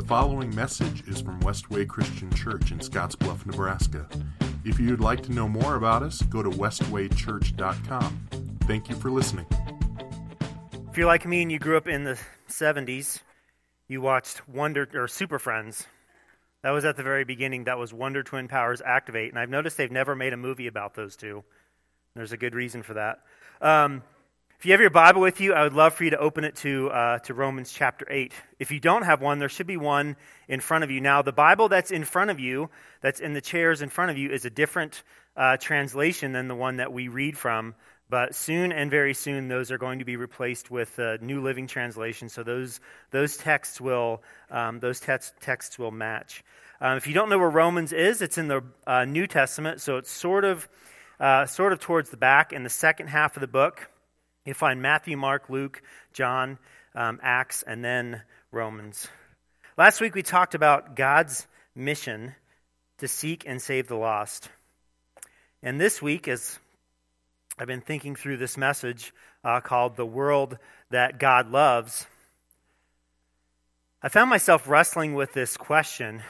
The following message is from Westway Christian Church in Scottsbluff, Nebraska. If you'd like to know more about us, go to westwaychurch.com. Thank you for listening. If you're like me and you grew up in the 70s, you watched Wonder or Super Friends. That was at the very beginning. That was Wonder Twin Powers Activate. And I've noticed they've never made a movie about those two. There's a good reason for that. Um, if you have your Bible with you, I would love for you to open it to, uh, to Romans chapter 8. If you don't have one, there should be one in front of you. Now, the Bible that's in front of you, that's in the chairs in front of you, is a different uh, translation than the one that we read from. But soon and very soon, those are going to be replaced with New Living Translation. So those, those texts will, um, those text, texts will match. Um, if you don't know where Romans is, it's in the uh, New Testament. So it's sort of, uh, sort of towards the back in the second half of the book. You find Matthew, Mark, Luke, John, um, Acts, and then Romans. Last week we talked about God's mission to seek and save the lost. And this week, as I've been thinking through this message uh, called The World That God Loves, I found myself wrestling with this question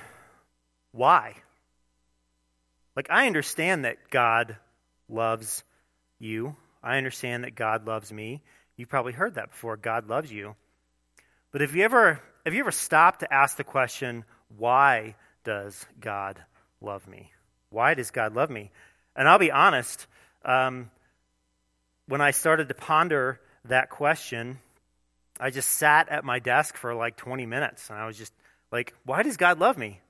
why? Like, I understand that God loves you. I understand that God loves me. You've probably heard that before. God loves you. But have you ever have you ever stopped to ask the question, why does God love me? Why does God love me? And I'll be honest, um, when I started to ponder that question, I just sat at my desk for like 20 minutes and I was just like, why does God love me?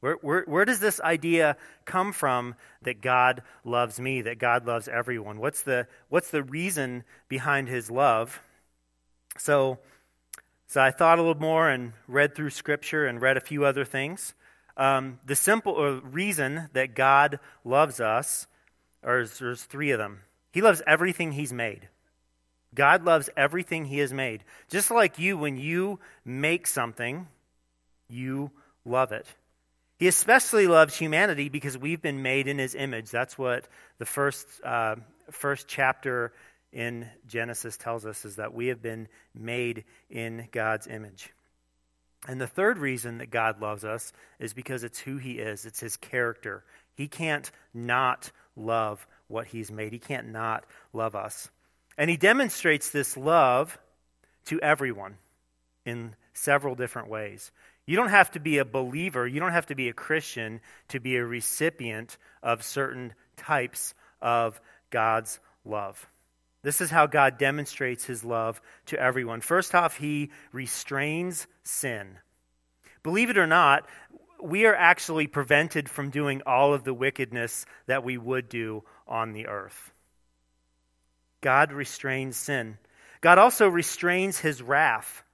Where, where, where, does this idea come from that God loves me, that God loves everyone? What's the, what's the reason behind his love? So, so I thought a little more and read through Scripture and read a few other things. Um, the simple uh, reason that God loves us, or there's three of them. He loves everything he's made. God loves everything he has made. Just like you, when you make something, you love it. He especially loves humanity because we've been made in his image. That's what the first, uh, first chapter in Genesis tells us is that we have been made in God's image. And the third reason that God loves us is because it's who he is, it's his character. He can't not love what he's made, he can't not love us. And he demonstrates this love to everyone in several different ways. You don't have to be a believer, you don't have to be a Christian to be a recipient of certain types of God's love. This is how God demonstrates his love to everyone. First off, he restrains sin. Believe it or not, we are actually prevented from doing all of the wickedness that we would do on the earth. God restrains sin. God also restrains his wrath.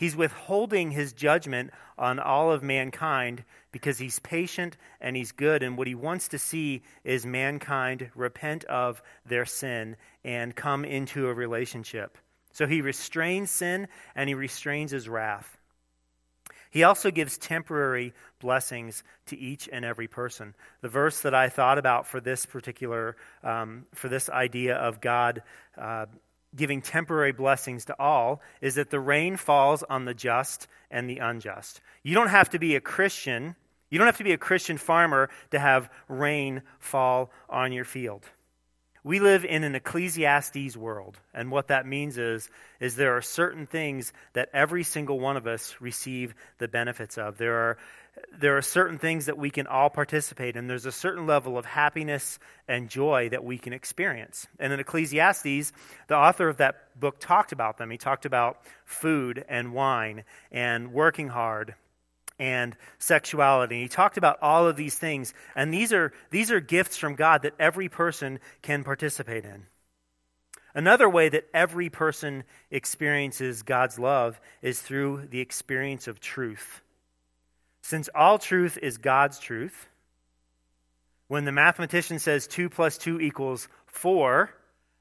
He's withholding his judgment on all of mankind because he's patient and he's good. And what he wants to see is mankind repent of their sin and come into a relationship. So he restrains sin and he restrains his wrath. He also gives temporary blessings to each and every person. The verse that I thought about for this particular, um, for this idea of God uh, giving temporary blessings to all is that the rain falls on the just and the unjust. You don't have to be a Christian, you don't have to be a Christian farmer to have rain fall on your field. We live in an Ecclesiastes world, and what that means is, is there are certain things that every single one of us receive the benefits of. There are there are certain things that we can all participate in. There's a certain level of happiness and joy that we can experience. And in Ecclesiastes, the author of that book talked about them. He talked about food and wine and working hard and sexuality. He talked about all of these things. And these are, these are gifts from God that every person can participate in. Another way that every person experiences God's love is through the experience of truth. Since all truth is God's truth, when the mathematician says 2 plus 2 equals 4,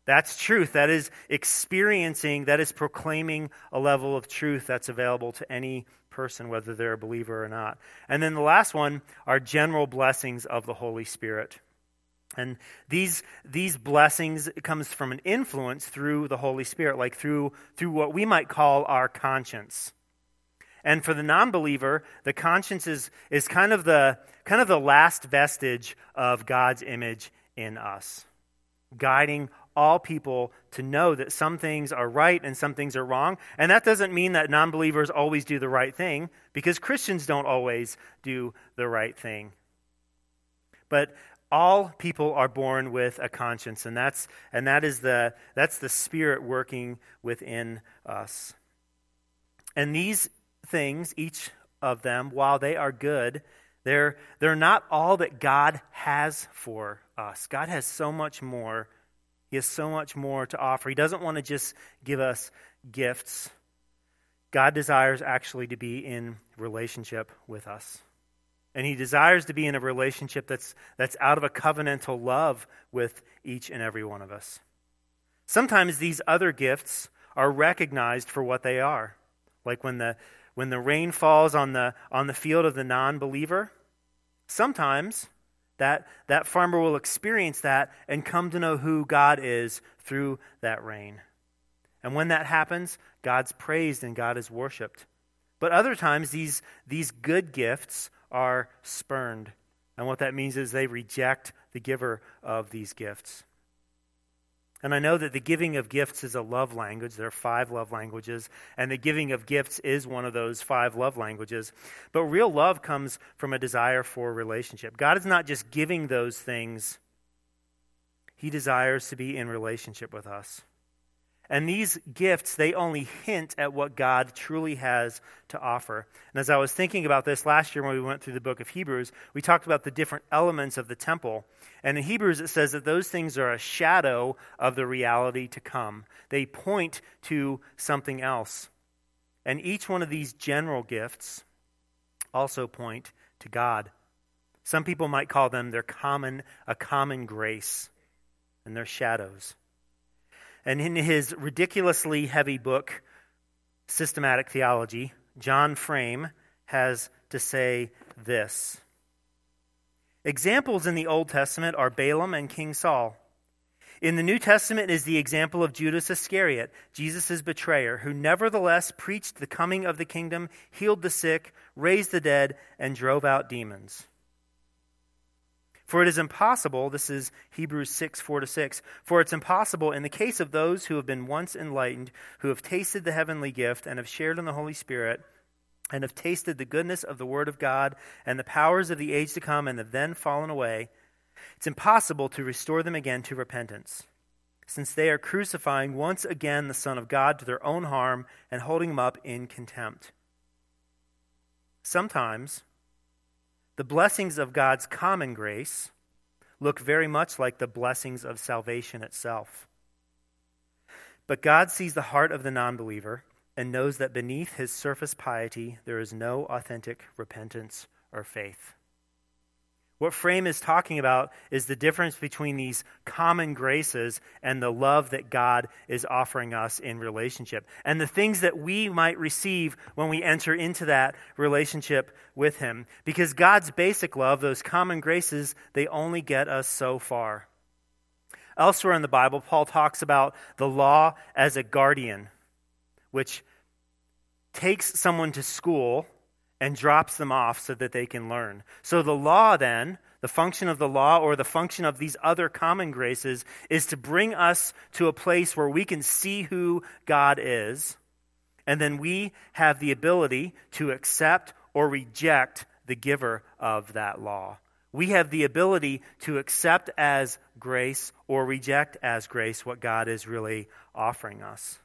that's truth. That is experiencing, that is proclaiming a level of truth that's available to any person, whether they're a believer or not. And then the last one are general blessings of the Holy Spirit. And these, these blessings comes from an influence through the Holy Spirit, like through, through what we might call our conscience. And for the non-believer, the conscience is, is kind, of the, kind of the last vestige of God's image in us, guiding all people to know that some things are right and some things are wrong. And that doesn't mean that non believers always do the right thing, because Christians don't always do the right thing. But all people are born with a conscience, and that's, and that is the, that's the Spirit working within us. And these things, each of them, while they are good, they're, they're not all that God has for us. God has so much more. He has so much more to offer. He doesn't want to just give us gifts. God desires actually to be in relationship with us. And he desires to be in a relationship that's, that's out of a covenantal love with each and every one of us. Sometimes these other gifts are recognized for what they are. Like when the, when the rain falls on the, on the field of the non believer, sometimes that, that farmer will experience that and come to know who God is through that rain. And when that happens, God's praised and God is worshiped. But other times, these, these good gifts are spurned. And what that means is they reject the giver of these gifts. And I know that the giving of gifts is a love language. There are five love languages, and the giving of gifts is one of those five love languages. But real love comes from a desire for a relationship. God is not just giving those things, He desires to be in relationship with us. And these gifts, they only hint at what God truly has to offer. And as I was thinking about this last year when we went through the book of Hebrews, we talked about the different elements of the temple. And in Hebrews, it says that those things are a shadow of the reality to come, they point to something else. And each one of these general gifts also point to God. Some people might call them their common, a common grace, and their shadows. And in his ridiculously heavy book, Systematic Theology, John Frame has to say this Examples in the Old Testament are Balaam and King Saul. In the New Testament is the example of Judas Iscariot, Jesus' betrayer, who nevertheless preached the coming of the kingdom, healed the sick, raised the dead, and drove out demons. For it is impossible, this is Hebrews 6, 4 to 6, for it's impossible in the case of those who have been once enlightened, who have tasted the heavenly gift and have shared in the Holy Spirit, and have tasted the goodness of the Word of God and the powers of the age to come, and have then fallen away, it's impossible to restore them again to repentance, since they are crucifying once again the Son of God to their own harm and holding him up in contempt. Sometimes, the blessings of God's common grace look very much like the blessings of salvation itself. But God sees the heart of the non believer and knows that beneath his surface piety there is no authentic repentance or faith. What Frame is talking about is the difference between these common graces and the love that God is offering us in relationship, and the things that we might receive when we enter into that relationship with Him. Because God's basic love, those common graces, they only get us so far. Elsewhere in the Bible, Paul talks about the law as a guardian, which takes someone to school and drops them off so that they can learn. So the law, then, the function of the law or the function of these other common graces is to bring us to a place where we can see who God is, and then we have the ability to accept or reject the giver of that law. We have the ability to accept as grace or reject as grace what God is really offering us.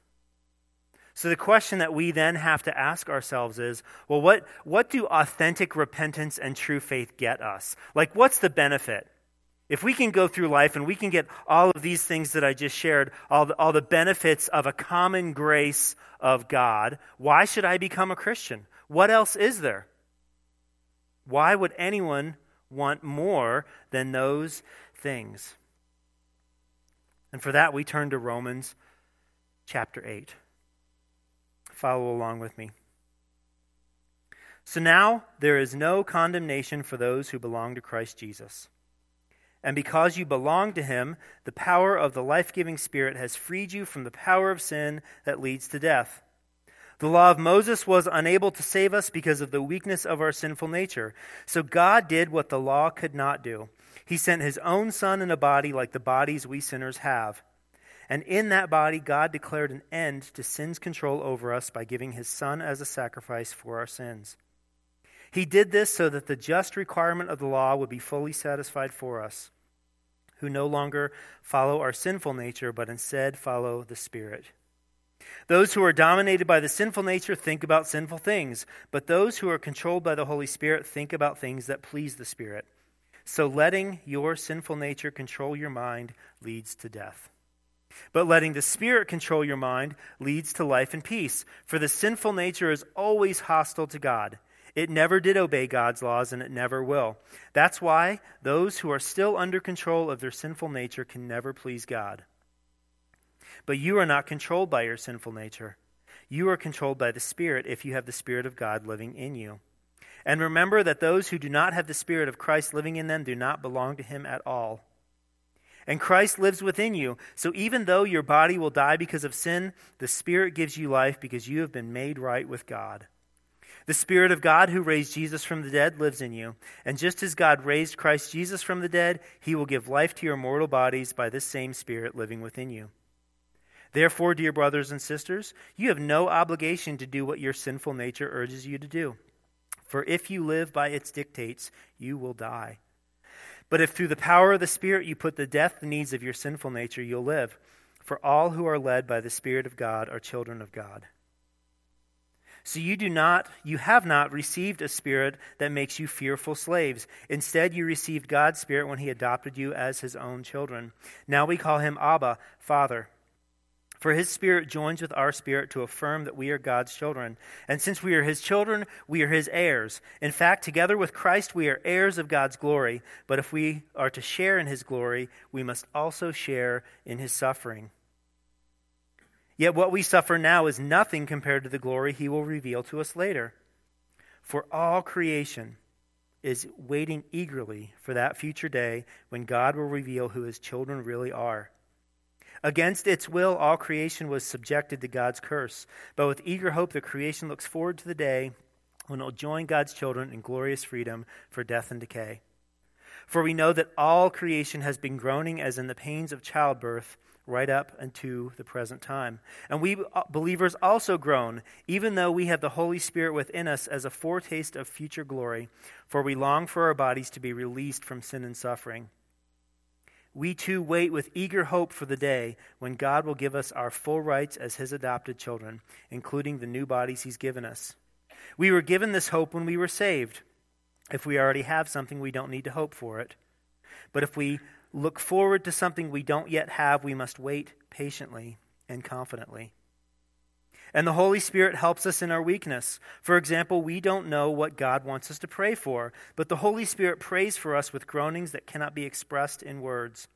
So the question that we then have to ask ourselves is well, what, what do authentic repentance and true faith get us? Like, what's the benefit? If we can go through life and we can get all of these things that I just shared, all the, all the benefits of a common grace of God, why should I become a Christian? What else is there? Why would anyone want more than those things? And for that, we turn to Romans chapter 8 follow along with me. So now there is no condemnation for those who belong to Christ Jesus. And because you belong to him, the power of the life giving Spirit has freed you from the power of sin that leads to death. The law of Moses was unable to save us because of the weakness of our sinful nature. So God did what the law could not do. He sent his own Son in a body like the bodies we sinners have. And in that body, God declared an end to sin's control over us by giving his Son as a sacrifice for our sins. He did this so that the just requirement of the law would be fully satisfied for us, who no longer follow our sinful nature, but instead follow the Spirit. Those who are dominated by the sinful nature think about sinful things, but those who are controlled by the Holy Spirit think about things that please the Spirit. So letting your sinful nature control your mind leads to death. But letting the Spirit control your mind leads to life and peace, for the sinful nature is always hostile to God. It never did obey God's laws, and it never will. That's why those who are still under control of their sinful nature can never please God. But you are not controlled by your sinful nature. You are controlled by the Spirit if you have the Spirit of God living in you. And remember that those who do not have the Spirit of Christ living in them do not belong to Him at all. And Christ lives within you. So even though your body will die because of sin, the Spirit gives you life because you have been made right with God. The Spirit of God who raised Jesus from the dead lives in you. And just as God raised Christ Jesus from the dead, he will give life to your mortal bodies by this same Spirit living within you. Therefore, dear brothers and sisters, you have no obligation to do what your sinful nature urges you to do. For if you live by its dictates, you will die. But if through the power of the Spirit you put to death the needs of your sinful nature, you'll live. For all who are led by the Spirit of God are children of God. So you do not, you have not received a spirit that makes you fearful slaves. Instead, you received God's spirit when he adopted you as his own children. Now we call him Abba, Father. For his spirit joins with our spirit to affirm that we are God's children. And since we are his children, we are his heirs. In fact, together with Christ, we are heirs of God's glory. But if we are to share in his glory, we must also share in his suffering. Yet what we suffer now is nothing compared to the glory he will reveal to us later. For all creation is waiting eagerly for that future day when God will reveal who his children really are. Against its will, all creation was subjected to God's curse. But with eager hope, the creation looks forward to the day when it will join God's children in glorious freedom for death and decay. For we know that all creation has been groaning as in the pains of childbirth right up unto the present time. And we uh, believers also groan, even though we have the Holy Spirit within us as a foretaste of future glory, for we long for our bodies to be released from sin and suffering. We too wait with eager hope for the day when God will give us our full rights as His adopted children, including the new bodies He's given us. We were given this hope when we were saved. If we already have something, we don't need to hope for it. But if we look forward to something we don't yet have, we must wait patiently and confidently. And the Holy Spirit helps us in our weakness. For example, we don't know what God wants us to pray for, but the Holy Spirit prays for us with groanings that cannot be expressed in words.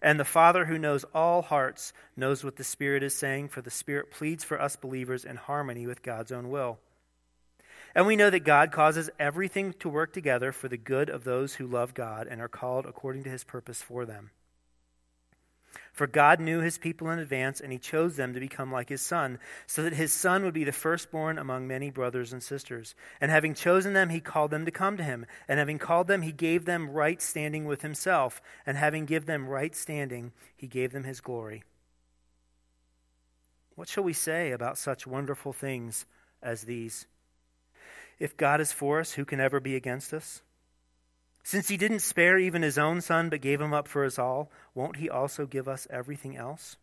And the Father who knows all hearts knows what the Spirit is saying, for the Spirit pleads for us believers in harmony with God's own will. And we know that God causes everything to work together for the good of those who love God and are called according to his purpose for them. For God knew his people in advance, and he chose them to become like his son, so that his son would be the firstborn among many brothers and sisters. And having chosen them, he called them to come to him. And having called them, he gave them right standing with himself. And having given them right standing, he gave them his glory. What shall we say about such wonderful things as these? If God is for us, who can ever be against us? Since he didn't spare even his own son, but gave him up for us all, won't he also give us everything else?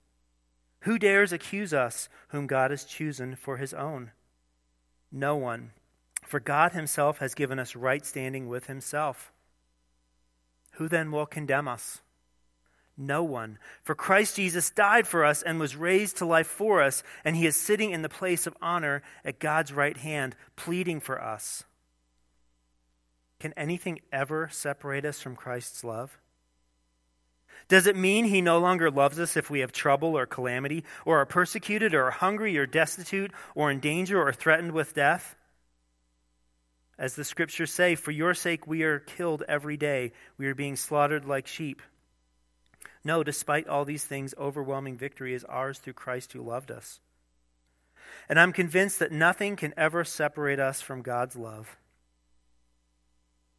Who dares accuse us, whom God has chosen for his own? No one. For God himself has given us right standing with himself. Who then will condemn us? No one. For Christ Jesus died for us and was raised to life for us, and he is sitting in the place of honor at God's right hand, pleading for us. Can anything ever separate us from Christ's love? Does it mean he no longer loves us if we have trouble or calamity, or are persecuted, or are hungry, or destitute, or in danger, or threatened with death? As the scriptures say, for your sake we are killed every day, we are being slaughtered like sheep. No, despite all these things, overwhelming victory is ours through Christ who loved us. And I'm convinced that nothing can ever separate us from God's love.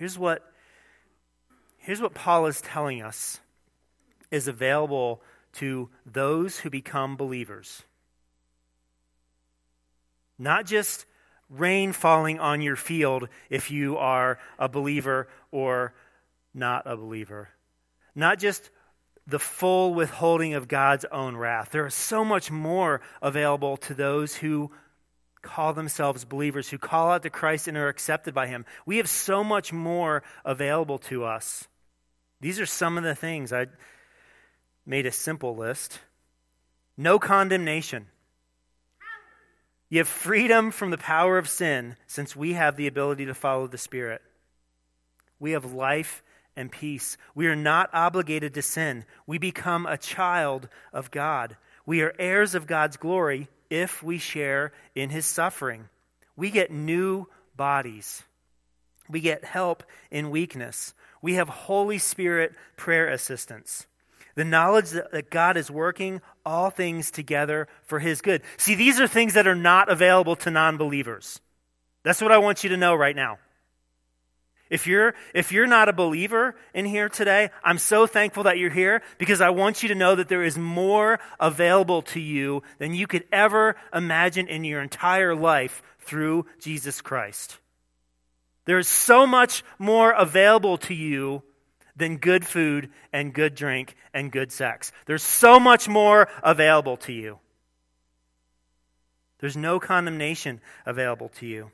Here's what, here's what Paul is telling us is available to those who become believers. Not just rain falling on your field if you are a believer or not a believer. Not just the full withholding of God's own wrath. There is so much more available to those who call themselves believers, who call out to Christ and are accepted by Him. We have so much more available to us. These are some of the things. I made a simple list no condemnation. You have freedom from the power of sin since we have the ability to follow the Spirit. We have life and peace. We are not obligated to sin. We become a child of God. We are heirs of God's glory if we share in his suffering. We get new bodies. We get help in weakness. We have Holy Spirit prayer assistance. The knowledge that God is working all things together for his good. See, these are things that are not available to non believers. That's what I want you to know right now. If you're, if you're not a believer in here today, I'm so thankful that you're here because I want you to know that there is more available to you than you could ever imagine in your entire life through Jesus Christ. There is so much more available to you than good food and good drink and good sex. There's so much more available to you. There's no condemnation available to you.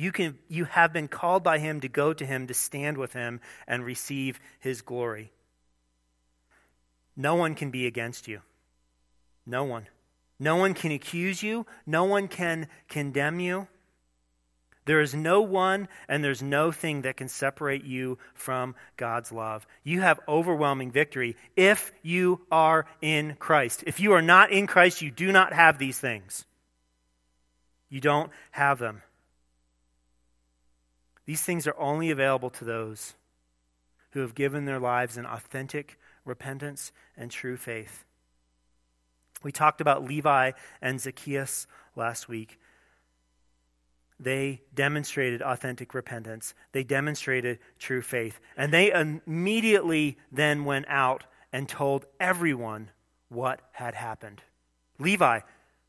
You, can, you have been called by him to go to him, to stand with him, and receive his glory. No one can be against you. No one. No one can accuse you. No one can condemn you. There is no one and there's no thing that can separate you from God's love. You have overwhelming victory if you are in Christ. If you are not in Christ, you do not have these things. You don't have them. These things are only available to those who have given their lives in authentic repentance and true faith. We talked about Levi and Zacchaeus last week. They demonstrated authentic repentance. They demonstrated true faith. And they immediately then went out and told everyone what had happened. Levi,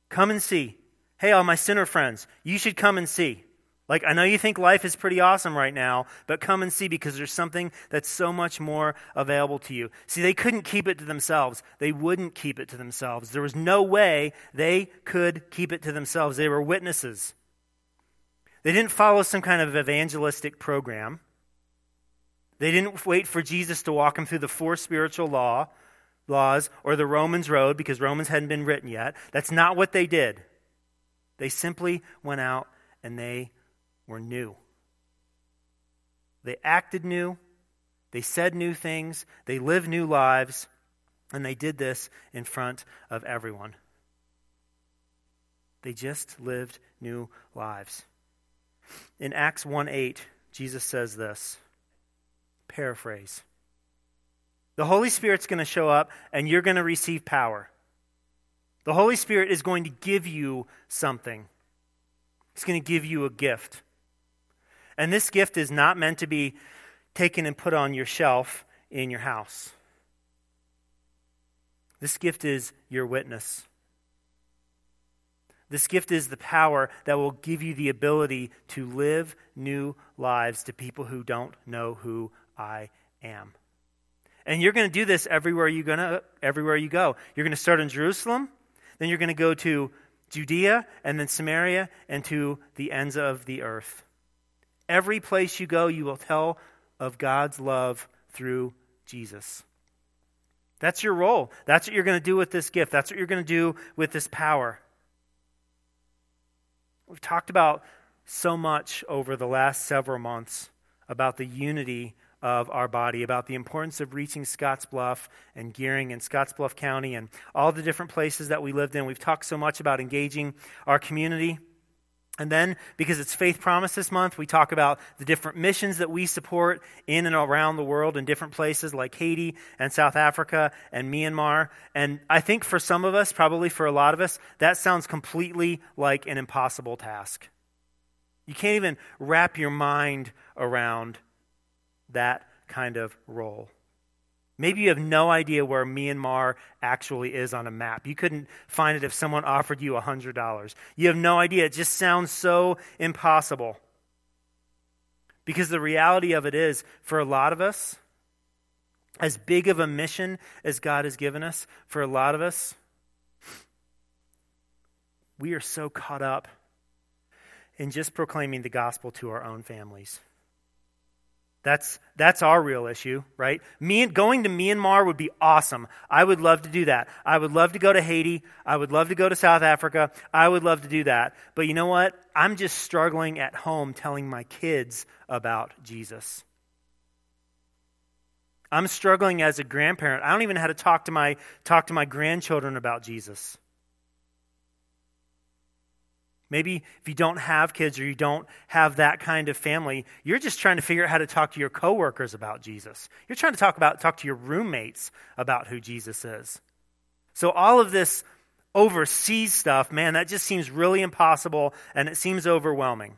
come and see. Hey, all my sinner friends, you should come and see. Like, I know you think life is pretty awesome right now, but come and see because there's something that's so much more available to you. See, they couldn't keep it to themselves. They wouldn't keep it to themselves. There was no way they could keep it to themselves. They were witnesses. They didn't follow some kind of evangelistic program. They didn't wait for Jesus to walk them through the four spiritual law, laws or the Romans road because Romans hadn't been written yet. That's not what they did. They simply went out and they were new. They acted new, they said new things, they lived new lives, and they did this in front of everyone. They just lived new lives. In Acts 1 8, Jesus says this paraphrase. The Holy Spirit's going to show up and you're going to receive power. The Holy Spirit is going to give you something, He's going to give you a gift. And this gift is not meant to be taken and put on your shelf in your house. This gift is your witness. This gift is the power that will give you the ability to live new lives to people who don't know who I am. And you're going to do this everywhere you gonna everywhere you go. You're going to start in Jerusalem, then you're going to go to Judea and then Samaria and to the ends of the earth. Every place you go, you will tell of God's love through Jesus. That's your role. That's what you're going to do with this gift. That's what you're going to do with this power. We've talked about so much over the last several months about the unity of our body, about the importance of reaching Scottsbluff and Gering and Scottsbluff County and all the different places that we lived in. We've talked so much about engaging our community. And then, because it's Faith Promise this month, we talk about the different missions that we support in and around the world in different places like Haiti and South Africa and Myanmar. And I think for some of us, probably for a lot of us, that sounds completely like an impossible task. You can't even wrap your mind around that kind of role. Maybe you have no idea where Myanmar actually is on a map. You couldn't find it if someone offered you $100. You have no idea. It just sounds so impossible. Because the reality of it is, for a lot of us, as big of a mission as God has given us, for a lot of us, we are so caught up in just proclaiming the gospel to our own families. That's, that's our real issue, right? Me, going to Myanmar would be awesome. I would love to do that. I would love to go to Haiti. I would love to go to South Africa. I would love to do that. But you know what? I'm just struggling at home telling my kids about Jesus. I'm struggling as a grandparent. I don't even know how to talk to my, talk to my grandchildren about Jesus. Maybe if you don't have kids or you don't have that kind of family, you're just trying to figure out how to talk to your coworkers about Jesus. You're trying to talk about talk to your roommates about who Jesus is. So all of this overseas stuff, man, that just seems really impossible and it seems overwhelming.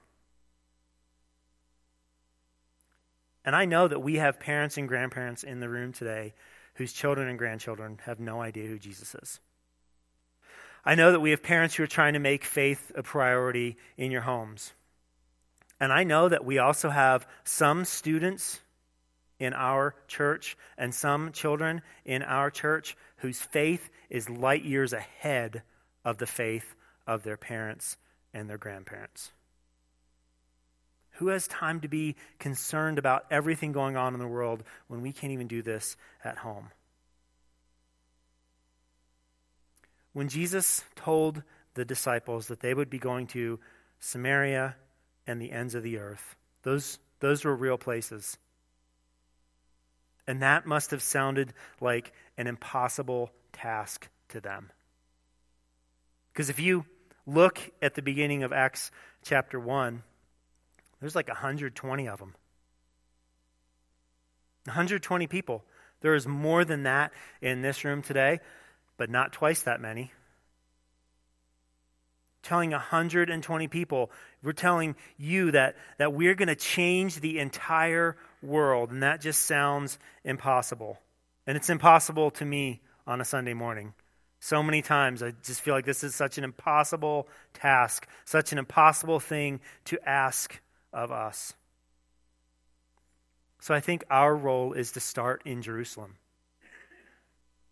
And I know that we have parents and grandparents in the room today whose children and grandchildren have no idea who Jesus is. I know that we have parents who are trying to make faith a priority in your homes. And I know that we also have some students in our church and some children in our church whose faith is light years ahead of the faith of their parents and their grandparents. Who has time to be concerned about everything going on in the world when we can't even do this at home? When Jesus told the disciples that they would be going to Samaria and the ends of the earth, those, those were real places. And that must have sounded like an impossible task to them. Because if you look at the beginning of Acts chapter 1, there's like 120 of them. 120 people. There is more than that in this room today but not twice that many. Telling 120 people, we're telling you that, that we're going to change the entire world, and that just sounds impossible. And it's impossible to me on a Sunday morning. So many times I just feel like this is such an impossible task, such an impossible thing to ask of us. So I think our role is to start in Jerusalem.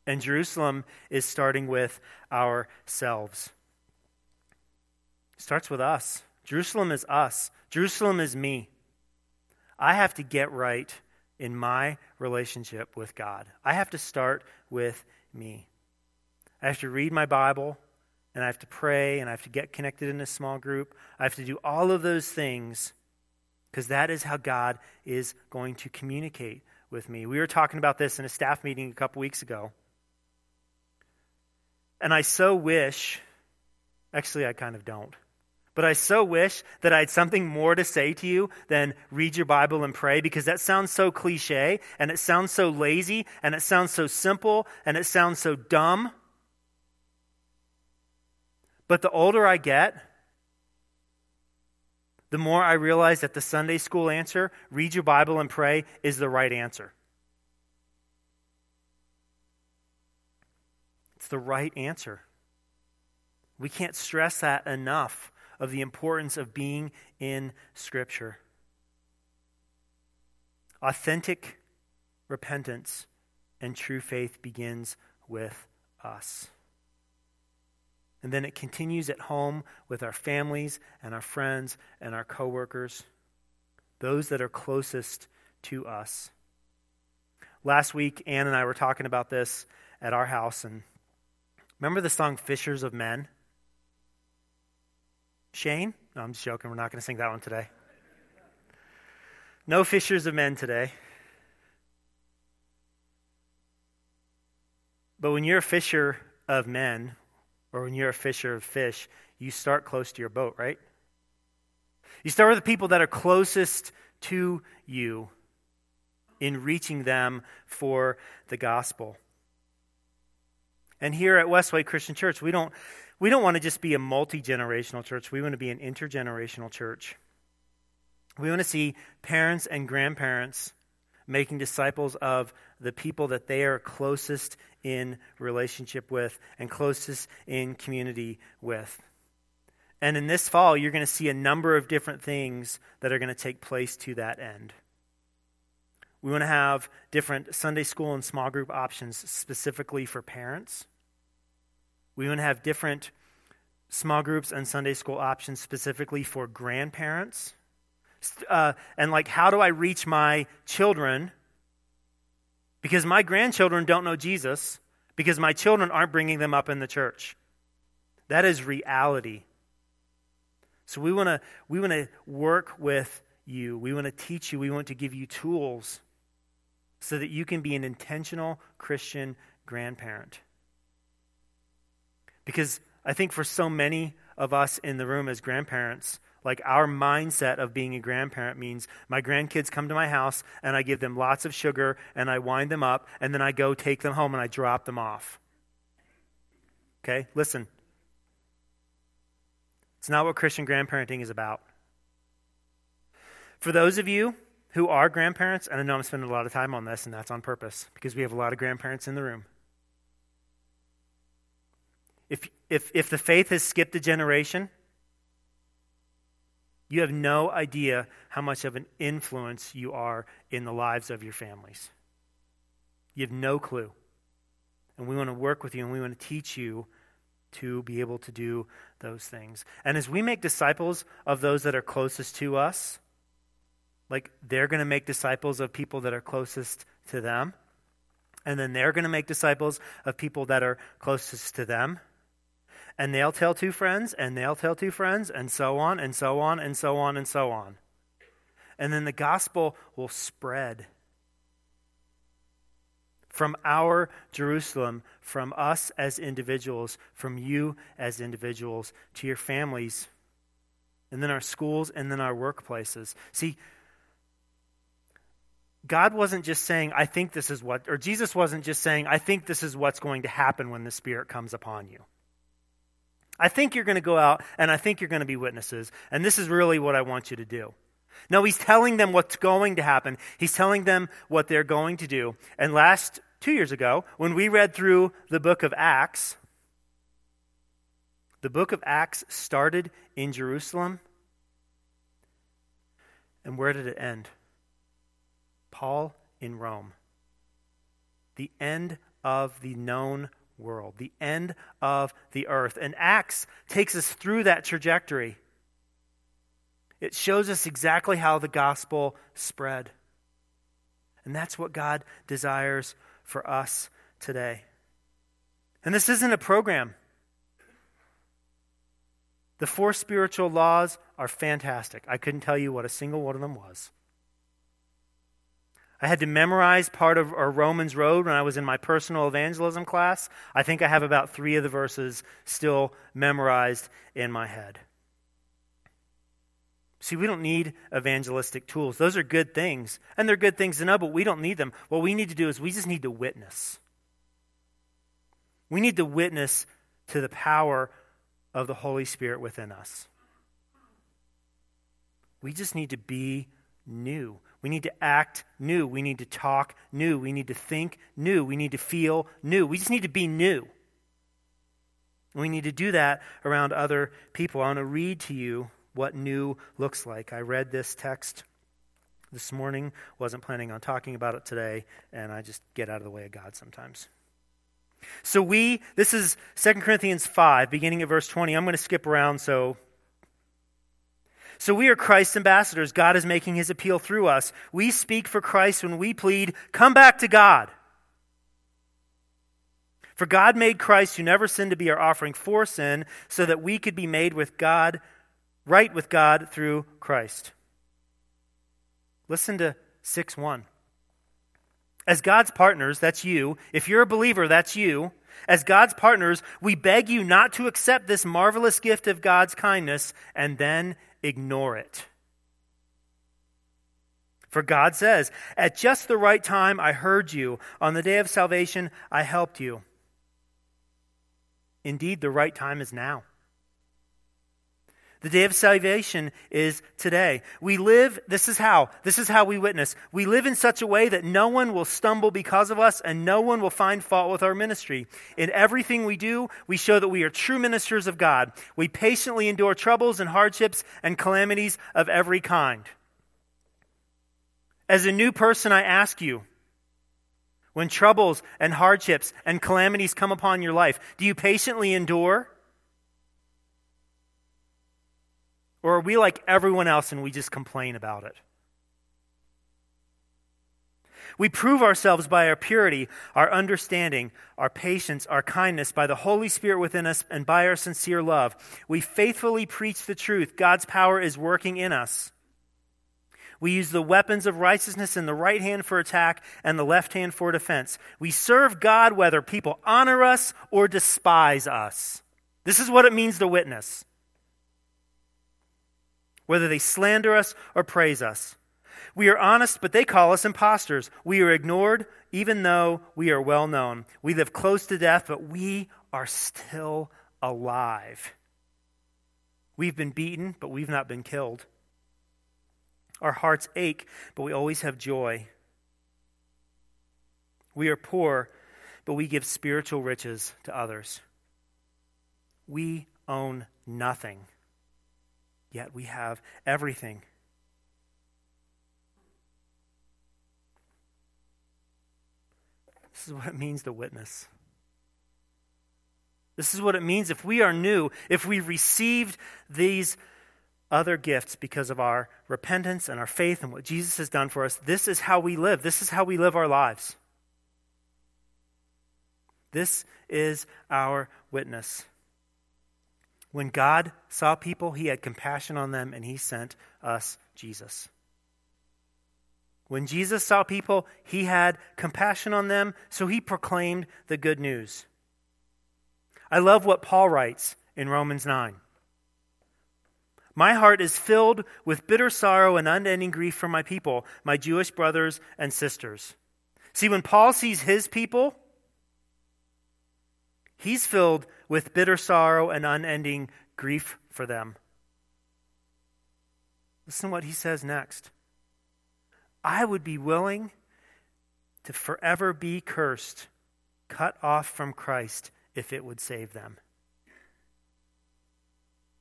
And Jerusalem is starting with ourselves. It starts with us. Jerusalem is us. Jerusalem is me. I have to get right in my relationship with God. I have to start with me. I have to read my Bible, and I have to pray, and I have to get connected in a small group. I have to do all of those things because that is how God is going to communicate with me. We were talking about this in a staff meeting a couple weeks ago. And I so wish, actually, I kind of don't, but I so wish that I had something more to say to you than read your Bible and pray because that sounds so cliche and it sounds so lazy and it sounds so simple and it sounds so dumb. But the older I get, the more I realize that the Sunday school answer, read your Bible and pray, is the right answer. The right answer. We can't stress that enough of the importance of being in Scripture. Authentic repentance and true faith begins with us. And then it continues at home with our families and our friends and our coworkers, those that are closest to us. Last week, Ann and I were talking about this at our house, and Remember the song Fishers of Men? Shane? No, I'm just joking. We're not going to sing that one today. No fishers of men today. But when you're a fisher of men, or when you're a fisher of fish, you start close to your boat, right? You start with the people that are closest to you in reaching them for the gospel. And here at Westway Christian Church, we don't, we don't want to just be a multi generational church, we want to be an intergenerational church. We want to see parents and grandparents making disciples of the people that they are closest in relationship with and closest in community with. And in this fall, you're going to see a number of different things that are going to take place to that end. We want to have different Sunday school and small group options specifically for parents. We want to have different small groups and Sunday school options specifically for grandparents. Uh, and like, how do I reach my children? Because my grandchildren don't know Jesus, because my children aren't bringing them up in the church. That is reality. So we want to we want to work with you. We want to teach you. We want to give you tools so that you can be an intentional Christian grandparent. Because I think for so many of us in the room as grandparents, like our mindset of being a grandparent means my grandkids come to my house and I give them lots of sugar and I wind them up and then I go take them home and I drop them off. Okay, listen. It's not what Christian grandparenting is about. For those of you who are grandparents, and I know I'm spending a lot of time on this, and that's on purpose because we have a lot of grandparents in the room. If, if, if the faith has skipped a generation, you have no idea how much of an influence you are in the lives of your families. You have no clue. And we want to work with you and we want to teach you to be able to do those things. And as we make disciples of those that are closest to us, like they're going to make disciples of people that are closest to them. And then they're going to make disciples of people that are closest to them and they'll tell two friends, and they'll tell two friends, and so on, and so on, and so on, and so on. And then the gospel will spread from our Jerusalem, from us as individuals, from you as individuals, to your families, and then our schools, and then our workplaces. See, God wasn't just saying, I think this is what, or Jesus wasn't just saying, I think this is what's going to happen when the Spirit comes upon you. I think you're going to go out and I think you're going to be witnesses. And this is really what I want you to do. No, he's telling them what's going to happen. He's telling them what they're going to do. And last two years ago, when we read through the book of Acts, the book of Acts started in Jerusalem. And where did it end? Paul in Rome. The end of the known world, the end of the earth. And Acts takes us through that trajectory. It shows us exactly how the gospel spread. And that's what God desires for us today. And this isn't a program. The four spiritual laws are fantastic. I couldn't tell you what a single one of them was. I had to memorize part of our Romans Road when I was in my personal evangelism class. I think I have about three of the verses still memorized in my head. See, we don't need evangelistic tools. Those are good things, and they're good things to know, but we don't need them. What we need to do is we just need to witness. We need to witness to the power of the Holy Spirit within us. We just need to be new. We need to act new. We need to talk new. We need to think new. We need to feel new. We just need to be new. We need to do that around other people. I want to read to you what new looks like. I read this text this morning, wasn't planning on talking about it today, and I just get out of the way of God sometimes. So we, this is 2 Corinthians 5, beginning at verse 20. I'm going to skip around so so we are Christ's ambassadors. God is making his appeal through us. We speak for Christ when we plead, Come back to God. For God made Christ, who never sinned, to be our offering for sin, so that we could be made with God right with God through Christ. Listen to 6 1. As God's partners, that's you. If you're a believer, that's you. As God's partners, we beg you not to accept this marvelous gift of God's kindness and then ignore it. For God says, At just the right time I heard you. On the day of salvation I helped you. Indeed, the right time is now. The day of salvation is today. We live, this is how, this is how we witness. We live in such a way that no one will stumble because of us and no one will find fault with our ministry. In everything we do, we show that we are true ministers of God. We patiently endure troubles and hardships and calamities of every kind. As a new person, I ask you, when troubles and hardships and calamities come upon your life, do you patiently endure? Or are we like everyone else and we just complain about it? We prove ourselves by our purity, our understanding, our patience, our kindness, by the Holy Spirit within us, and by our sincere love. We faithfully preach the truth. God's power is working in us. We use the weapons of righteousness in the right hand for attack and the left hand for defense. We serve God whether people honor us or despise us. This is what it means to witness whether they slander us or praise us. We are honest, but they call us impostors. We are ignored, even though we are well known. We live close to death, but we are still alive. We've been beaten, but we've not been killed. Our hearts ache, but we always have joy. We are poor, but we give spiritual riches to others. We own nothing yet we have everything. This is what it means to witness. This is what it means if we are new, if we received these other gifts because of our repentance and our faith and what Jesus has done for us. This is how we live. This is how we live our lives. This is our witness. When God saw people, he had compassion on them and he sent us Jesus. When Jesus saw people, he had compassion on them, so he proclaimed the good news. I love what Paul writes in Romans 9. My heart is filled with bitter sorrow and unending grief for my people, my Jewish brothers and sisters. See, when Paul sees his people, he's filled with bitter sorrow and unending grief for them. Listen to what he says next. I would be willing to forever be cursed, cut off from Christ, if it would save them.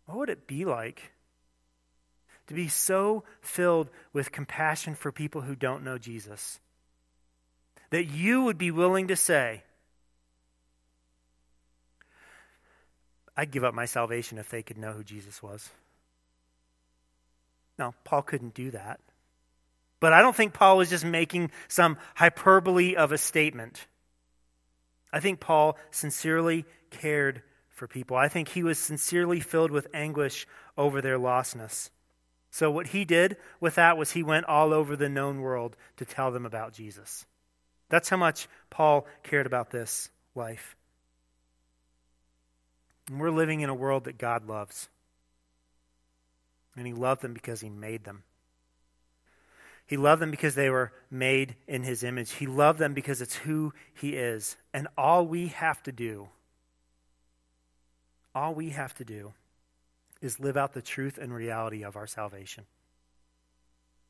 What would it be like to be so filled with compassion for people who don't know Jesus that you would be willing to say, I'd give up my salvation if they could know who Jesus was. No, Paul couldn't do that. But I don't think Paul was just making some hyperbole of a statement. I think Paul sincerely cared for people. I think he was sincerely filled with anguish over their lostness. So, what he did with that was he went all over the known world to tell them about Jesus. That's how much Paul cared about this life. And we're living in a world that God loves. And He loved them because He made them. He loved them because they were made in His image. He loved them because it's who He is. And all we have to do, all we have to do, is live out the truth and reality of our salvation.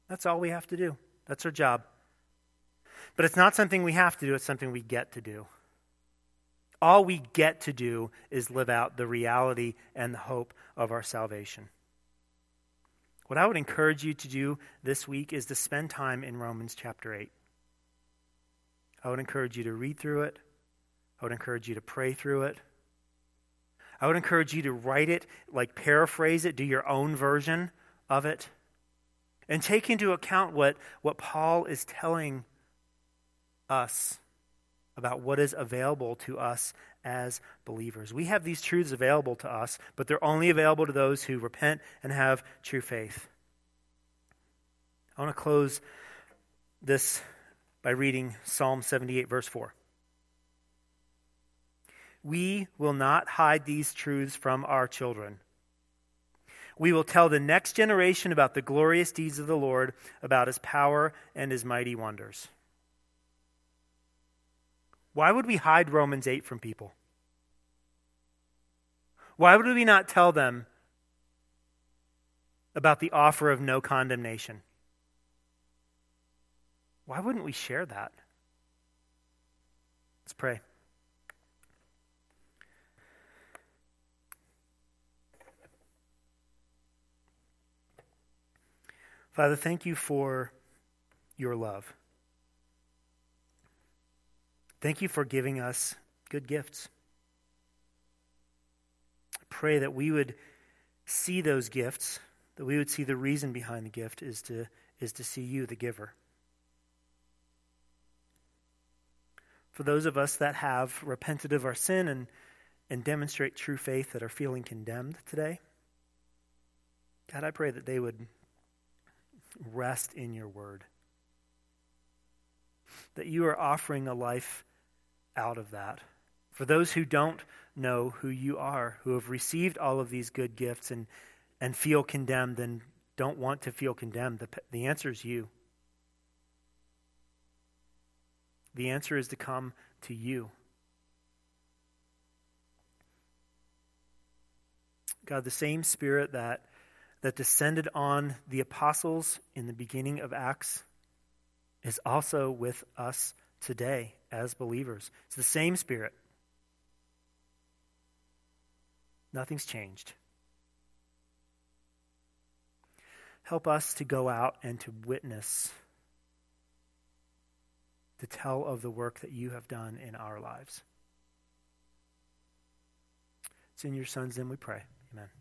That's all we have to do. That's our job. But it's not something we have to do, it's something we get to do. All we get to do is live out the reality and the hope of our salvation. What I would encourage you to do this week is to spend time in Romans chapter 8. I would encourage you to read through it. I would encourage you to pray through it. I would encourage you to write it, like paraphrase it, do your own version of it, and take into account what, what Paul is telling us about what is available to us as believers. We have these truths available to us, but they're only available to those who repent and have true faith. I want to close this by reading Psalm 78, verse 4. We will not hide these truths from our children. We will tell the next generation about the glorious deeds of the Lord, about his power and his mighty wonders. Why would we hide Romans 8 from people? Why would we not tell them about the offer of no condemnation? Why wouldn't we share that? Let's pray. Father, thank you for your love. Thank you for giving us good gifts. I pray that we would see those gifts, that we would see the reason behind the gift is to, is to see you, the giver. For those of us that have repented of our sin and, and demonstrate true faith that are feeling condemned today, God, I pray that they would rest in your word. That you are offering a life out of that. For those who don't know who you are, who have received all of these good gifts and, and feel condemned and don't want to feel condemned, the, the answer is you. The answer is to come to you. God, the same Spirit that, that descended on the apostles in the beginning of Acts is also with us today as believers. It's the same Spirit. Nothing's changed. Help us to go out and to witness, to tell of the work that you have done in our lives. It's in your Son's name we pray. Amen.